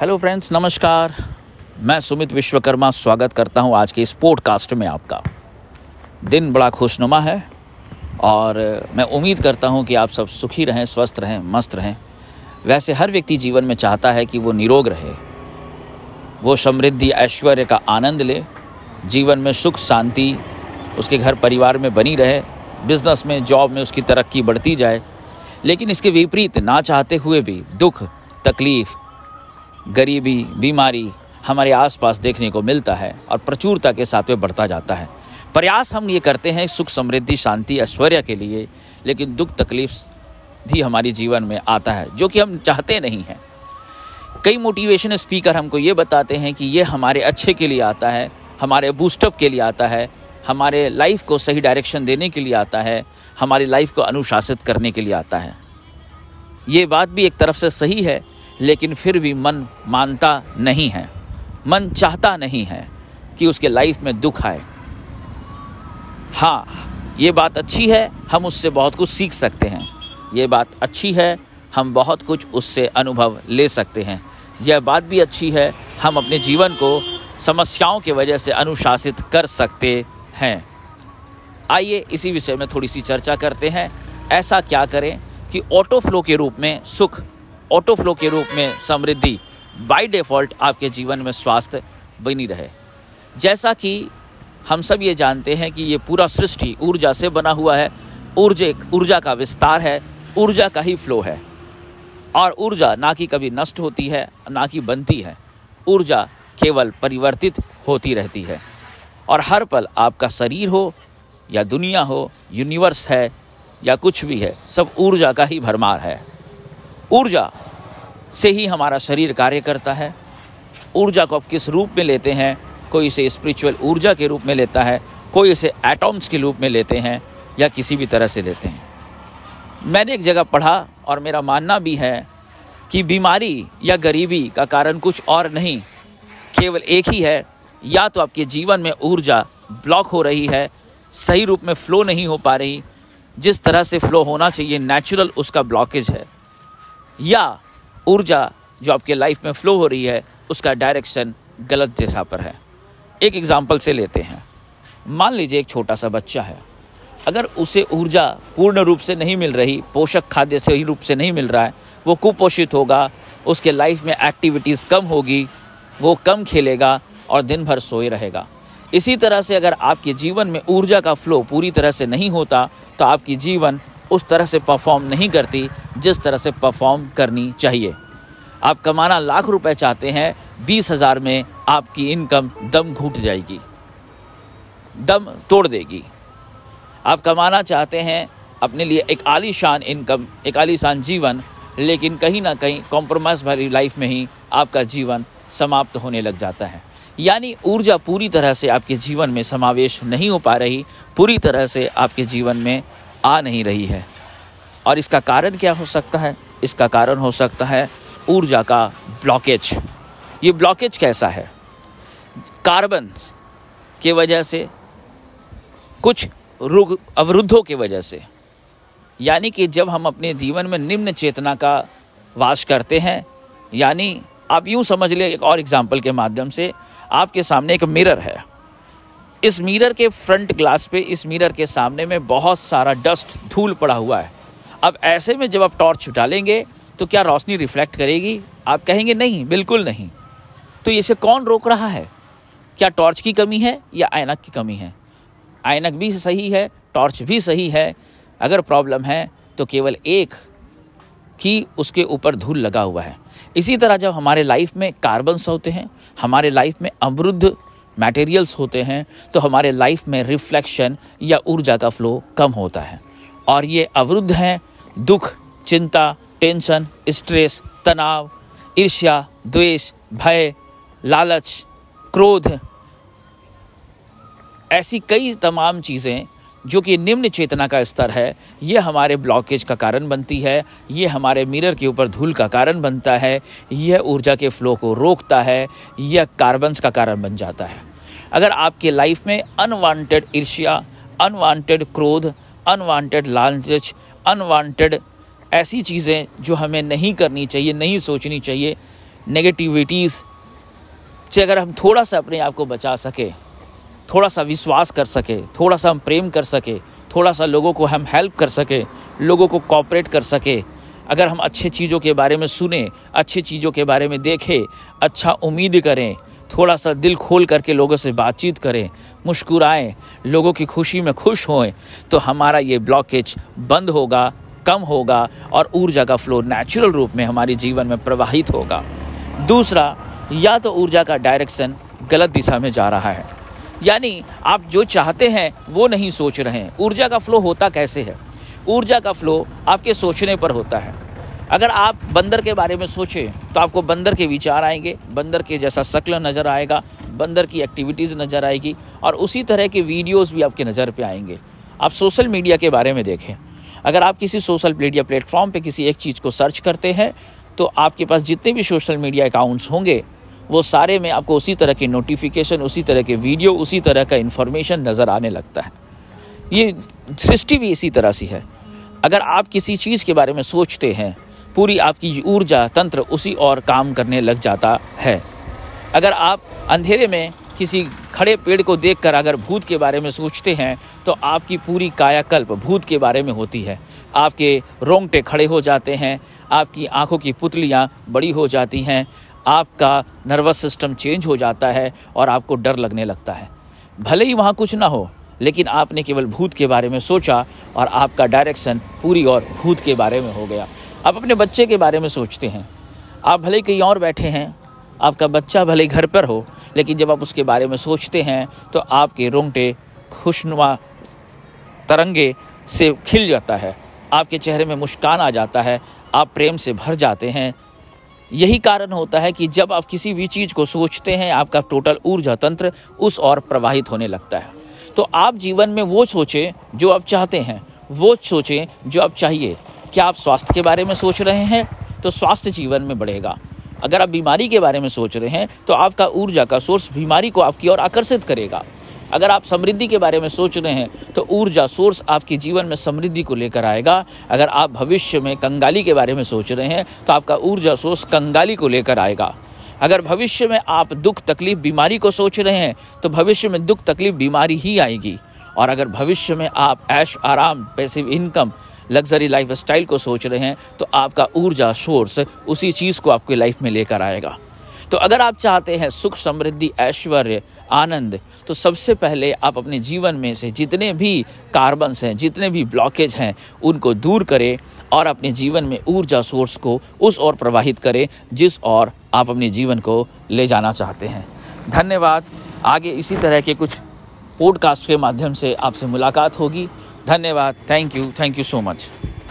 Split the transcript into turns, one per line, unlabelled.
Hello friends नमस्कार। मैं सुमित विश्वकर्मा स्वागत करता हूँ आज के इस पॉडकास्ट में आपका। दिन बड़ा खुशनुमा है और मैं उम्मीद करता हूँ कि आप सब सुखी रहें, स्वस्थ रहें, मस्त रहें। वैसे हर व्यक्ति जीवन में चाहता है कि वो निरोग रहे, वो समृद्धि, ऐश्वर्य का आनंद ले, जीवन में सुख, शांति, उसके घर परिवार में बनी रहे बिज़नेस में जॉब में उसकी तरक्की बढ़ती जाए। लेकिन इसके विपरीत ना चाहते हुए भी दुख, तकलीफ़ गरीबी, बीमारी हमारे आसपास देखने को मिलता है और प्रचुरता के साथ में बढ़ता जाता है। प्रयास हम ये करते हैं सुख, समृद्धि, शांति, ऐश्वर्य के लिए, लेकिन दुख, तकलीफ़ भी हमारे जीवन में आता है, जो कि हम चाहते नहीं हैं। कई मोटिवेशन स्पीकर हमको ये बताते हैं कि ये हमारे अच्छे के लिए आता है, हमारे बूस्टअप के लिए आता है, हमारे लाइफ को सही डायरेक्शन देने के लिए आता है, हमारी लाइफ को अनुशासित करने के लिए आता है। ये बात भी एक तरफ़ से सही है लेकिन फिर भी मन मानता नहीं है। मन चाहता नहीं है कि उसके लाइफ में दुख आए। हाँ ये बात अच्छी है, हम उससे बहुत कुछ सीख सकते हैं। ये बात अच्छी है, हम बहुत कुछ उससे अनुभव ले सकते हैं। यह बात भी अच्छी है, हम अपने जीवन को समस्याओं की वजह से अनुशासित कर सकते हैं। आइए इसी विषय में थोड़ी सी चर्चा करते हैं। ऐसा क्या करें कि ऑटो फ्लो के रूप में सुख ऑटो फ्लो के रूप में समृद्धि बाय डिफ़ॉल्ट आपके जीवन में स्वास्थ्य बनी रहे। जैसा कि हम सब ये जानते हैं कि ये पूरा सृष्टि ऊर्जा से बना हुआ है। ऊर्जा ऊर्जा का विस्तार है, ऊर्जा का ही फ्लो है। और ऊर्जा ना कि कभी नष्ट होती है, ना कि बनती है। ऊर्जा केवल परिवर्तित होती रहती है। और हर पल आपका शरीर हो, या दुनिया हो यूनिवर्स है, या कुछ भी है, सब ऊर्जा का ही भरमार है। ऊर्जा से ही हमारा शरीर कार्य करता है। ऊर्जा को आप किस रूप में लेते हैं? कोई इसे स्पिरिचुअल ऊर्जा के रूप में लेता है, कोई इसे एटॉम्स के रूप में लेते हैं या किसी भी तरह से लेते हैं। मैंने एक जगह पढ़ा और मेरा मानना भी है कि बीमारी या गरीबी का कारण कुछ और नहीं, केवल एक ही है। या तो आपके जीवन में ऊर्जा ब्लॉक हो रही है, सही रूप में फ्लो नहीं हो पा रही, जिस तरह से फ्लो होना चाहिए नेचुरल उसका ब्लॉकेज है। या ऊर्जा जो आपके लाइफ में फ्लो हो रही है, उसका डायरेक्शन गलत दिशा पर है। एक एग्ज़ाम्पल से लेते हैं। मान लीजिए एक छोटा सा बच्चा है। अगर उसे ऊर्जा पूर्ण रूप से नहीं मिल रही, पोषक खाद्य सही रूप से नहीं मिल रहा है, वो कुपोषित होगा, उसके लाइफ में एक्टिविटीज़ कम होगी, वो कम खेलेगा और दिन भर सोए रहेगा। इसी तरह से अगर आपके जीवन में ऊर्जा का फ्लो पूरी तरह से नहीं होता तो आपकी जीवन उस तरह से परफॉर्म नहीं करती जिस तरह से परफॉर्म करनी चाहिए। आप कमाना लाख रुपए चाहते हैं, बीस हज़ार में आपकी इनकम दम घूट जाएगी, दम तोड़ देगी। आप कमाना चाहते हैं, अपने लिए एक आलीशान इनकम एक आलीशान जीवन, लेकिन कहीं ना कहीं कॉम्प्रोमाइज भरी लाइफ में ही आपका जीवन समाप्त होने लग जाता है। यानी ऊर्जा पूरी तरह से आपके जीवन में समावेश नहीं हो पा रही, पूरी तरह से आपके जीवन में आ नहीं रही है। और इसका कारण क्या हो सकता है? इसका कारण हो सकता है ऊर्जा का ब्लॉकेज ये ब्लॉकेज कैसा है? कार्बन के वजह से, कुछ रुग, अवरुद्धों की वजह से। यानी कि जब हम अपने जीवन में निम्न चेतना का वास करते हैं, यानी आप यूँ समझ ले, एक और एग्ज़ाम्पल के माध्यम से, आपके सामने एक मिरर है। इस मिरर के फ्रंट ग्लास पे, इस मिरर के सामने में बहुत सारा डस्ट धूल पड़ा हुआ है। अब ऐसे में जब आप टॉर्च डालेंगे तो क्या रोशनी रिफ्लेक्ट करेगी? आप कहेंगे, नहीं, बिल्कुल नहीं। तो इसे कौन रोक रहा है? क्या टॉर्च की कमी है या ऐनक की कमी है? ऐनक भी सही है टॉर्च भी सही है। अगर प्रॉब्लम है तो केवल एक की उसके ऊपर धूल लगा हुआ है। इसी तरह जब हमारे लाइफ में कार्बन्स होते हैं, हमारे लाइफ में अमरुद्ध मटेरियल्स होते हैं तो हमारे लाइफ में रिफ्लेक्शन या ऊर्जा का फ्लो कम होता है। और ये अवरुद्ध हैं, दुख, चिंता टेंशन स्ट्रेस तनाव, ईर्ष्या, द्वेष, भय, लालच, क्रोध। ऐसी कई तमाम चीज़ें जो कि निम्न चेतना का स्तर है, ये हमारे ब्लॉकेज का कारण बनती है, ये हमारे मिरर के ऊपर धूल का कारण बनता है, यह ऊर्जा के फ्लो को रोकता है, यह कार्बन्स का कारण बन जाता है। अगर आपके लाइफ में अनवांटेड ईर्ष्या अनवांटेड क्रोध अनवांटेड लालच अनवांटेड ऐसी चीज़ें जो हमें नहीं करनी चाहिए, नहीं सोचनी चाहिए नेगेटिविटीज़ से अगर हम थोड़ा सा अपने आप को बचा सके थोड़ा सा विश्वास कर सके थोड़ा सा हम प्रेम कर सके थोड़ा सा लोगों को हम हेल्प कर सके, लोगों को कॉपरेट कर सके। अगर हम अच्छे चीज़ों के बारे में सुने, अच्छी चीज़ों के बारे में देखें अच्छा उम्मीद करें थोड़ा सा दिल खोल करके लोगों से बातचीत करें, मुस्कुराएँ, लोगों की खुशी में खुश होएँ तो हमारा ये ब्लॉकेज बंद होगा, कम होगा और ऊर्जा का फ्लो नेचुरल रूप में हमारे जीवन में प्रवाहित होगा। दूसरा, या तो ऊर्जा का डायरेक्शन गलत दिशा में जा रहा है। यानी आप जो चाहते हैं, वो नहीं सोच रहे हैं। ऊर्जा का फ्लो होता कैसे है? ऊर्जा का फ्लो आपके सोचने पर होता है। अगर आप बंदर के बारे में सोचें तो आपको बंदर के विचार आएँगे, बंदर के जैसा शक्ल नज़र आएगा, बंदर की एक्टिविटीज़ नज़र आएगी, और उसी तरह के वीडियोस भी आपके नज़र पे आएँगे। आप सोशल मीडिया के बारे में देखें। अगर आप किसी सोशल मीडिया प्लेटफॉर्म पे किसी एक चीज़ को सर्च करते हैं तो आपके पास जितने भी सोशल मीडिया अकाउंट्स होंगे वो सारे में आपको उसी तरह के नोटिफिकेशन उसी तरह के वीडियो उसी तरह का इन्फॉर्मेशन नज़र आने लगता है। ये सृष्टि भी इसी तरह सी है। अगर आप किसी चीज़ के बारे में सोचते हैं, पूरी आपकी ऊर्जा, तंत्र उसी और काम करने लग जाता है। अगर आप अंधेरे में किसी खड़े पेड़ को देखकर अगर भूत के बारे में सोचते हैं तो आपकी पूरी कायाकल्प भूत के बारे में होती है। आपके रोंगटे खड़े हो जाते हैं, आपकी आँखों की पुतलियाँ बड़ी हो जाती हैं आपका नर्वस सिस्टम चेंज हो जाता है और आपको डर लगने लगता है। भले ही वहाँ कुछ ना हो, लेकिन आपने केवल भूत के बारे में सोचा और आपका डायरेक्शन पूरी और भूत के बारे में हो गया। आप अपने बच्चे के बारे में सोचते हैं। आप भले कहीं और बैठे हैं, आपका बच्चा भले घर पर हो, लेकिन जब आप उसके बारे में सोचते हैं तो आपके रोंगटे खुशनुमा तरंगे से खिल जाता है। आपके चेहरे में मुस्कान आ जाता है। आप प्रेम से भर जाते हैं। यही कारण होता है कि जब आप किसी भी चीज़ को सोचते हैं, आपका टोटल ऊर्जा तंत्र उस और प्रवाहित होने लगता है। तो आप जीवन में वो सोचें जो आप चाहते हैं, वो सोचें जो आप चाहिए। क्या आप स्वास्थ्य के बारे में सोच रहे हैं? तो स्वास्थ्य जीवन में बढ़ेगा। अगर आप बीमारी के बारे में सोच रहे हैं तो आपका ऊर्जा का सोर्स बीमारी को आपकी ओर आकर्षित करेगा। अगर आप समृद्धि के बारे में सोच रहे हैं तो ऊर्जा सोर्स आपके जीवन में समृद्धि को लेकर आएगा। अगर आप भविष्य में कंगाली के बारे में सोच रहे हैं तो आपका ऊर्जा सोर्स कंगाली को लेकर आएगा। अगर भविष्य में आप दुख, तकलीफ़, बीमारी को सोच रहे हैं तो भविष्य में दुख, तकलीफ़, बीमारी ही आएगी। और अगर भविष्य में आप ऐश, आराम passive income luxury lifestyle को सोच रहे हैं तो आपका ऊर्जा सोर्स उसी चीज़ को आपकी लाइफ में लेकर आएगा। तो अगर आप चाहते हैं सुख, समृद्धि, ऐश्वर्य आनंद। तो सबसे पहले आप अपने जीवन में से जितने भी कार्बन्स हैं, जितने भी ब्लॉकेज हैं, उनको दूर करें और अपने जीवन में ऊर्जा सोर्स को उस ओर प्रवाहित करें जिस और आप अपने जीवन को ले जाना चाहते हैं। धन्यवाद। आगे इसी तरह के कुछ पॉडकास्ट के माध्यम से आपसे मुलाकात होगी। धन्यवाद। Thank you thank you so much